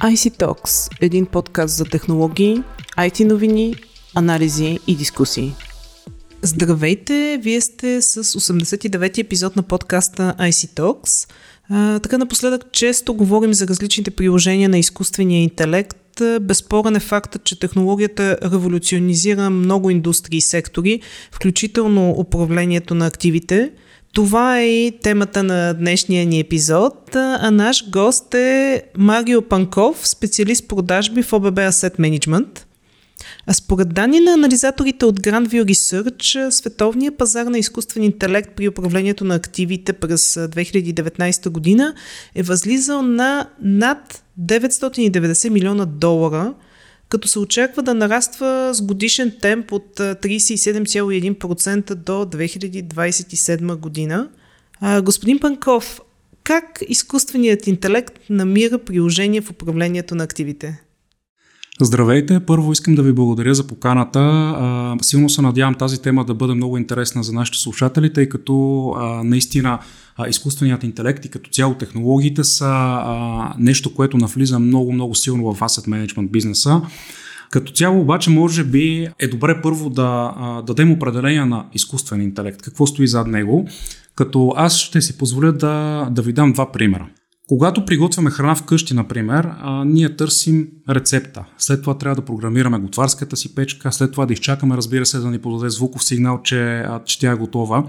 IC Talks – един подкаст за технологии, IT новини, анализи и дискусии. Здравейте! Вие сте с 89-ти епизод на подкаста IC Talks. А, така напоследък често говорим за различните приложения на изкуствения интелект. Безспорен е фактът, че технологията революционизира много индустрии и сектори, включително управлението на активите – това е и темата на днешния ни епизод, а наш гост е Марио Панков, специалист продажби в ОББ Asset Management. А според данни на анализаторите от Grandview Research, световният пазар на изкуствен интелект при управлението на активите през 2019 година е възлизал на над 990 милиона долара – като се очаква да нараства с годишен темп от 37,1% до 2027 година. А, господин Панков, как изкуственият интелект намира приложение в управлението на активите? Здравейте! Първо искам да ви благодаря за поканата. Силно се надявам тази тема да бъде много интересна за нашите слушатели, тъй като наистина изкуственият интелект и като цяло технологиите са нещо, което навлиза много-много силно в asset management бизнеса. Като цяло обаче може би е добре първо да дадем определение на изкуствен интелект, какво стои зад него, като аз ще си позволя да, да ви дам два примера. Когато приготвяме храна вкъщи, например, а, ние търсим рецепта. След това трябва да програмираме готварската си печка, след това да изчакаме, разбира се, да ни подаде звуков сигнал, че, а, че тя е готова.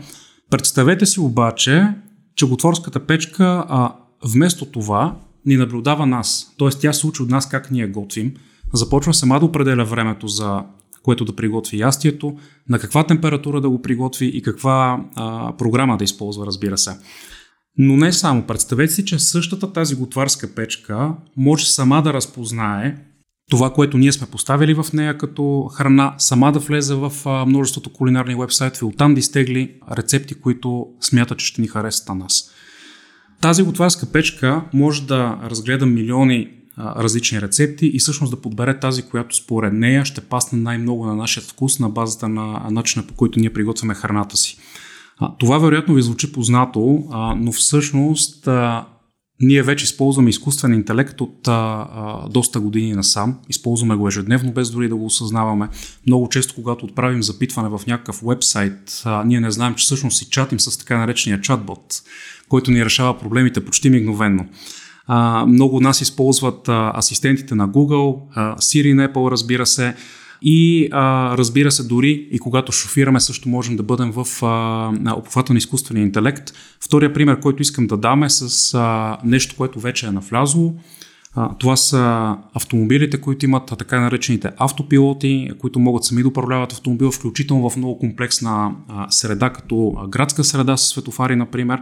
Представете си обаче, че готворската печка а, вместо това ни наблюдава нас. Тоест тя се учи от нас как ние готвим. Започва сама да определя времето за което да приготви ястието, на каква температура да го приготви и каква а, програма да използва, разбира се. Но не само. Представете си, че същата тази готварска печка може сама да разпознае това, което ние сме поставили в нея като храна, сама да влезе в множеството кулинарни вебсайтове, оттам да изтегли рецепти, които смята, че ще ни харесат на нас. Тази готварска печка може да разгледа милиони различни рецепти и всъщност да подбере тази, която според нея ще пасне най-много на нашия вкус на базата на начина по който ние приготвяме храната си. Това вероятно ви звучи познато, но всъщност ние вече използваме изкуствен интелект от доста години насам. Използваме го ежедневно, без дори да го осъзнаваме. Много често, когато отправим запитване в някакъв вебсайт, ние не знаем, че всъщност си чатим с така наречения чатбот, който ни решава проблемите почти мигновенно. Много от нас използват асистентите на Google, а, Siri на Apple, разбира се. И а, разбира се, дори и когато шофираме, също можем да бъдем в а, обхвата на изкуствения интелект. Втория пример, който искам да дам е с а, нещо, което вече е навлязло. А, това са автомобилите, които имат така наречените автопилоти, които могат сами да управляват автомобил, включително в много комплексна а, среда, като градска среда с светофари, например.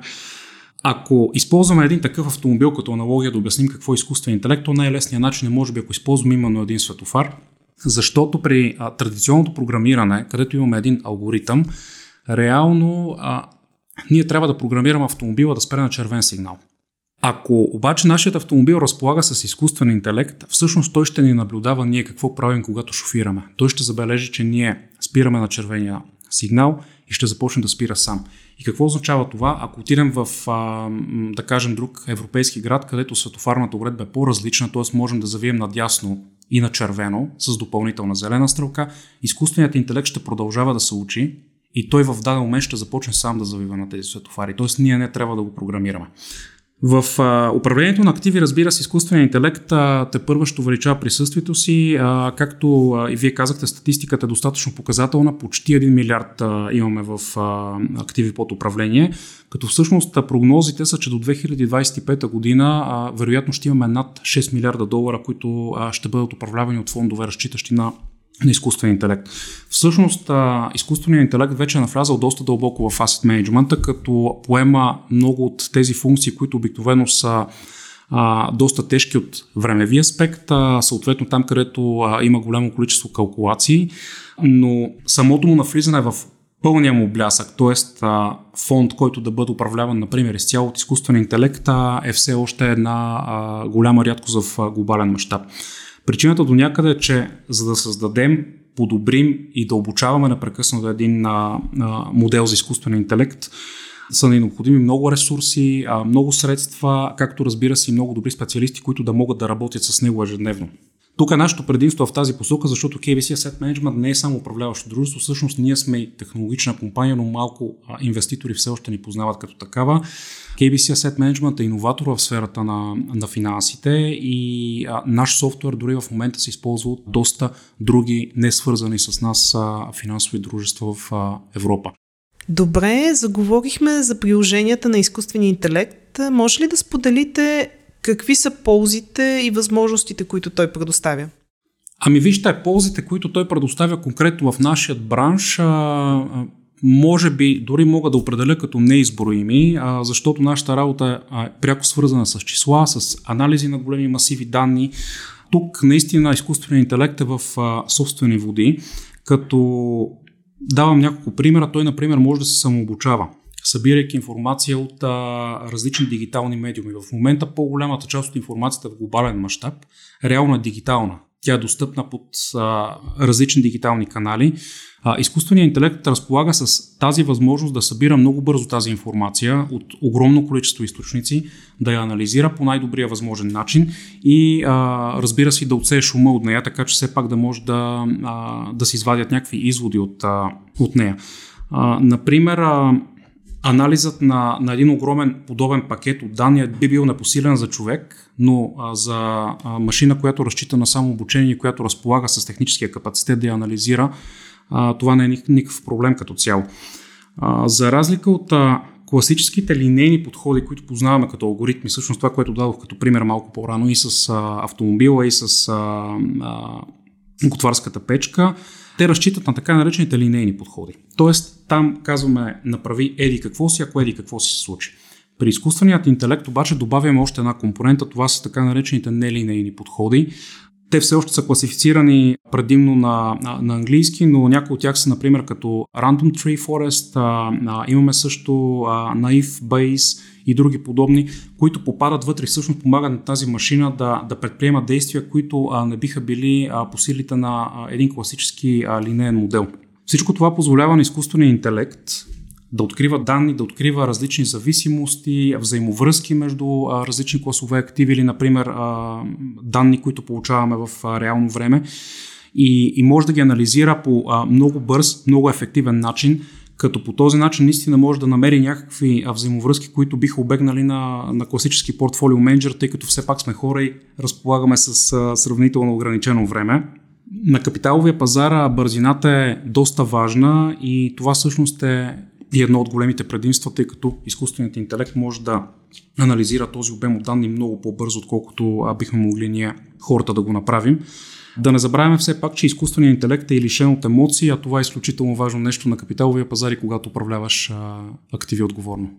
Ако използваме един такъв автомобил като аналогия да обясним какво е изкуствен интелект, то най-лесният начин е може би ако използваме именно един светофар, защото при а, традиционното програмиране, където имаме един алгоритъм, реално а, ние трябва да програмираме автомобила да спре на червен сигнал. Ако обаче нашият автомобил разполага с изкуствен интелект, всъщност той ще ни наблюдава ние какво правим, когато шофираме. Той ще забележи, че ние спираме на червения сигнал и ще започне да спира сам. И какво означава това? Ако отидем в, а, да кажем, друг европейски град, където светофарната уредба е по-различна, т.е. можем да завием надясно и на червено с допълнителна зелена стрелка, изкуственият интелект ще продължава да се учи и той в даден момент ще започне сам да завива на тези светофари. Тоест ние не трябва да го програмираме. В а, управлението на активи, разбира се, изкуственият интелект а, те първо ще увеличава присъствието си. А, както а, и вие казахте, статистиката е достатъчно показателна. Почти 1 милиард а, имаме в а, активи под управление, като всъщност прогнозите са, че до 2025 година а, вероятно ще имаме над 6 милиарда долара, които а, ще бъдат управлявани от фондове, разчитащи на на изкуствен интелект. Всъщност, изкуственият интелект вече е навлязал доста дълбоко в asset management, като поема много от тези функции, които обикновено са а, доста тежки от времеви аспект, а, съответно там, където а, има голямо количество калкулации, но самото му навлизане в пълния му блясък, т.е. фонд, който да бъде управляван, например, изцяло от изкуствен интелект, е все още една а, голяма рядкост в глобален мащаб. Причината до някъде е, че за да създадем, подобрим и да обучаваме непрекъснато един а, а, модел за изкуствен интелект, са ни необходими много ресурси, много средства, както разбира се и много добри специалисти, които да могат да работят с него ежедневно. Тук е нашето предимство в тази посока, защото KBC Asset Management не е само управляващо дружество, всъщност ние сме и технологична компания, но малко инвеститори все още ни познават като такава. KBC Asset Management е иноватор в сферата на, на финансите и а, наш софтуер дори в момента се използва от доста други не свързани с нас а, финансови дружества в а, Европа. Добре, заговорихме за приложенията на изкуствения интелект. Може ли да споделите какви са ползите и възможностите, които той предоставя? Ами вижте, ползите, които той предоставя конкретно в нашия бранш, а, може би дори мога да определя като неизброими, а, защото нашата работа е пряко свързана с числа, с анализи на големи масиви данни. Тук наистина изкуственият интелект е в а, собствени води, като давам няколко примера. Той, например, може да се самообучава събирайки информация от а, различни дигитални медиуми. В момента по-голямата част от информацията в глобален мащаб реално е дигитална. Тя е достъпна под а, различни дигитални канали. А, изкуственият интелект разполага с тази възможност да събира много бързо тази информация от огромно количество източници, да я анализира по най-добрия възможен начин и а, разбира се да отсее шума от нея, така че все пак да може да, а, да се извадят някакви изводи от, а, от нея. А, например, а, анализът на, на един огромен подобен пакет от данни би бил непосилен за човек, но а, за а, машина, която разчита на само обучение, която разполага с техническия капацитет да я анализира, а, това не е никакъв проблем като цяло. А, за разлика от а, класическите линейни подходи, които познаваме като алгоритми, всъщност това, което дадох като пример малко по-рано и с а, автомобила, и с а, а, готварската печка, те разчитат на така наречените линейни подходи. Тоест, там казваме направи еди какво си, ако еди какво си се случи. При изкуственият интелект обаче добавяме още една компонента, това са така наречените нелинейни подходи. Те все още са класифицирани предимно на, на, на английски, но някои от тях са, например, като Random Tree Forest, а, а, имаме също а, Naive Base и други подобни, които попадат вътре и всъщност помагат на тази машина да, да предприема действия, които не биха били по силите на един класически линейен модел. Всичко това позволява на изкуствения интелект да открива данни, да открива различни зависимости, взаимовръзки между различни класове активи или, например, данни, които получаваме в реално време и, и може да ги анализира по много бърз, много ефективен начин, като по този начин наистина може да намери някакви взаимовръзки, които биха обегнали на, на класически портфолио менеджер, тъй като все пак сме хора и разполагаме с сравнително ограничено време. На капиталовия пазар бързината е доста важна и това всъщност е и едно от големите предимства, тъй като изкуственият интелект може да анализира този обем от данни много по-бързо, отколкото бихме могли ние хората да го направим. Да не забравяме все пак, че изкуственият интелект е лишен от емоции, а това е изключително важно нещо на капиталовия пазар и когато управляваш а, активи отговорно.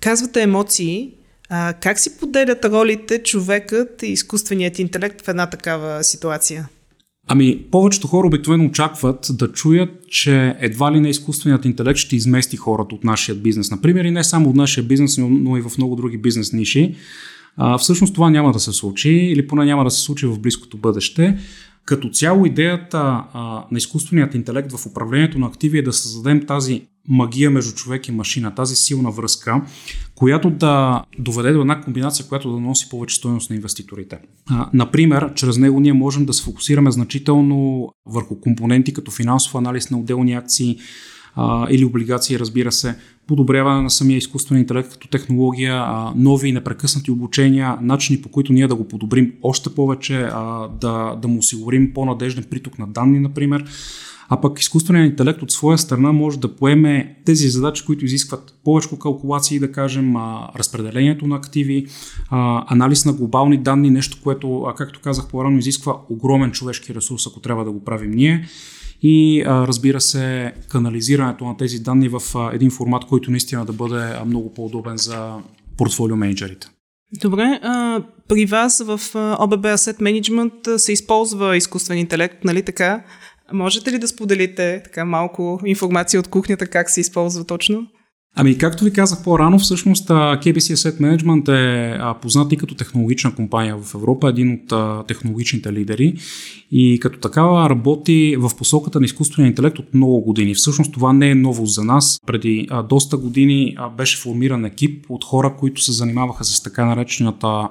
Казвате емоции. А, как си поделят ролите човекът и изкуственият интелект в една такава ситуация? Ами, повечето хора обикновено очакват да чуят, че едва ли не изкуственият интелект ще измести хората от нашия бизнес, например, и не само от нашия бизнес, но и в много други бизнес ниши. А, всъщност това няма да се случи или поне няма да се случи в близкото бъдеще. Като цяло идеята а, на изкуственият интелект в управлението на активи е да създадем тази магия между човек и машина, тази силна връзка, която да доведе до една комбинация, която да носи повече стоеност на инвеститорите. А, например, чрез него ние можем да се фокусираме значително върху компоненти като финансов анализ на отделни акции, а, или облигации, разбира се, подобряване на самия изкуствен интелект като технология, а, нови и непрекъснати обучения, начини по които ние да го подобрим още повече, а, да, да му осигурим по-надежден приток на данни, например. А пък изкуственият интелект от своя страна може да поеме тези задачи, които изискват повече калкулации, да кажем, а, разпределението на активи, а, анализ на глобални данни, нещо, което, а, както казах по-рано, изисква огромен човешки ресурс, ако трябва да го правим ние и а, разбира се канализирането на тези данни в а, един формат, който наистина да бъде много по-удобен за портфолио менеджерите. Добре, а, при вас в OBB Asset Management се използва изкуствен интелект, нали така? Можете ли да споделите така малко информация от кухнята как се използва точно? Ами, както ви казах по-рано, всъщност KBC Asset Management е познат и като технологична компания в Европа, един от технологичните лидери и като такава работи в посоката на изкуствения интелект от много години. Всъщност това не е ново за нас. Преди доста години беше формиран екип от хора, които се занимаваха с така наречената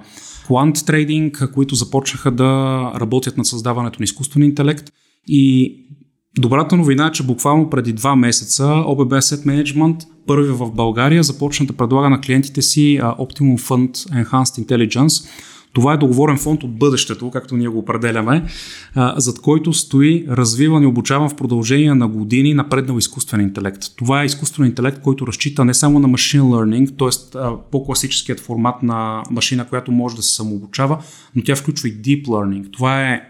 quant трейдинг, които започнаха да работят над създаването на изкуствен интелект и Добрата новина е, че буквално преди два месеца OBB Asset Management, първи в България, започна да предлага на клиентите си Optimum Fund Enhanced Intelligence. Това е договорен фонд от бъдещето, както ние го определяме, зад който стои развиван и обучаван в продължение на години напреднал изкуствен интелект. Това е изкуствен интелект, който разчита не само на machine learning, т.е. по-класическият формат на машина, която може да се самообучава, но тя включва и deep learning. Това е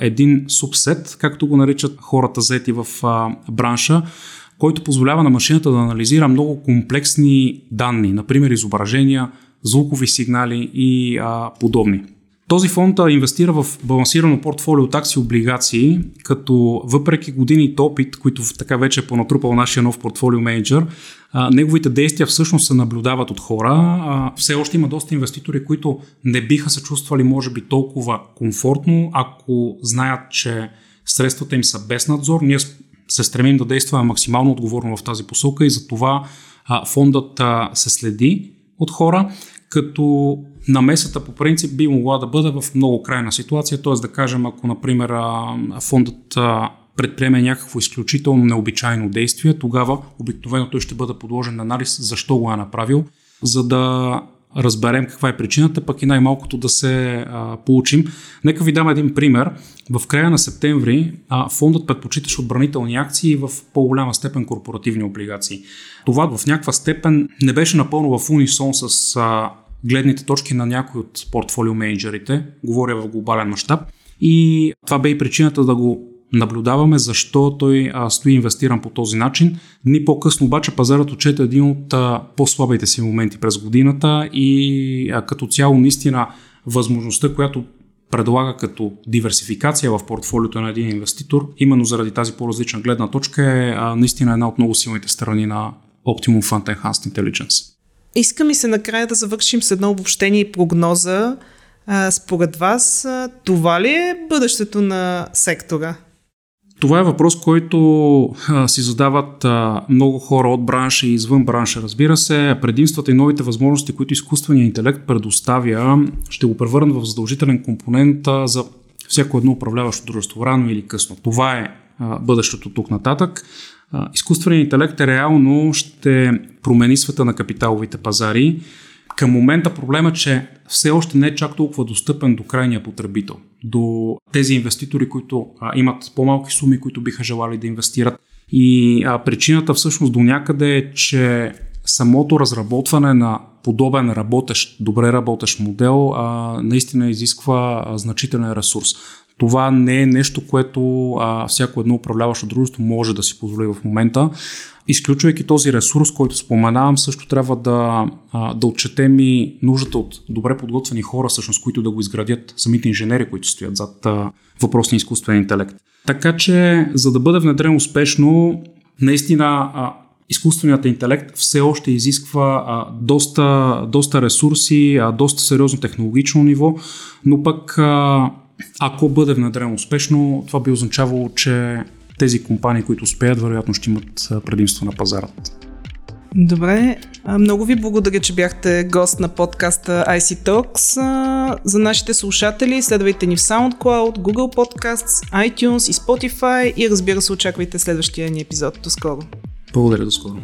един субсет, както го наричат хората заети в бранша, който позволява на машината да анализира много комплексни данни, например изображения, звукови сигнали и а, подобни. Този фонд инвестира в балансирано портфолио такси облигации, като въпреки годините опит, които така вече е понатрупал нашия нов портфолио менеджер, неговите действия всъщност се наблюдават от хора. все още има доста инвеститори, които не биха се чувствали може би толкова комфортно, ако знаят, че средствата им са без надзор. Ние се стремим да действаме максимално отговорно в тази посока и за това фондът се следи от хора като намесата по принцип би могла да бъде в много крайна ситуация, т.е. да кажем, ако например фондът предприеме някакво изключително необичайно действие, тогава обикновено той ще бъде подложен на анализ защо го е направил, за да разберем каква е причината, пък и най-малкото да се а, получим. Нека ви дам един пример. В края на септември а, фондът предпочиташе отбранителни акции в по-голяма степен корпоративни облигации. Това в някаква степен не беше напълно в унисон с а, гледните точки на някои от портфолио менеджерите, говоря в глобален мащаб. И това бе и причината да го наблюдаваме защо той а, стои инвестиран по този начин. Дни по-късно обаче пазарът отчете един от а, по-слабите си моменти през годината и а, като цяло наистина възможността, която предлага като диверсификация в портфолиото на един инвеститор, именно заради тази по-различна гледна точка е а, наистина една от много силните страни на Optimum Fund Enhanced Intelligence. Иска ми се накрая да завършим с едно обобщение и прогноза. Според вас, това ли е бъдещето на сектора? Това е въпрос, който а, си задават а, много хора от бранша и извън бранша. Разбира се, предимствата и новите възможности, които изкуственият интелект предоставя, ще го превърнат в задължителен компонент а, за всяко едно управляващо дружество, рано или късно. Това е а, бъдещето тук нататък. Изкуственият интелект е реално ще промени света на капиталовите пазари. Към момента проблема е, че все още не е чак толкова достъпен до крайния потребител, до тези инвеститори, които а, имат по-малки суми, които биха желали да инвестират. И а, причината всъщност до някъде е, че самото разработване на подобен работещ, добре работещ модел а, наистина изисква а, значителен ресурс. Това не е нещо, което а, всяко едно управляващо дружество може да си позволи в момента. Изключвайки този ресурс, който споменавам, също трябва да, да отчетем и нуждата от добре подготвени хора, всъщност, които да го изградят, самите инженери, които стоят зад въпросния изкуствен интелект. Така че, за да бъде внедрен успешно, наистина изкуственият интелект все още изисква доста, доста ресурси, доста сериозно технологично ниво, но пък ако бъде внедрен успешно, това би означавало, че тези компании, които успеят, вероятно ще имат предимство на пазара. Добре, много ви благодаря, че бяхте гост на подкаста IC Talks. За нашите слушатели следвайте ни в SoundCloud, Google Podcasts, iTunes и Spotify и разбира се очаквайте следващия ни епизод. До скоро! Благодаря, до скоро!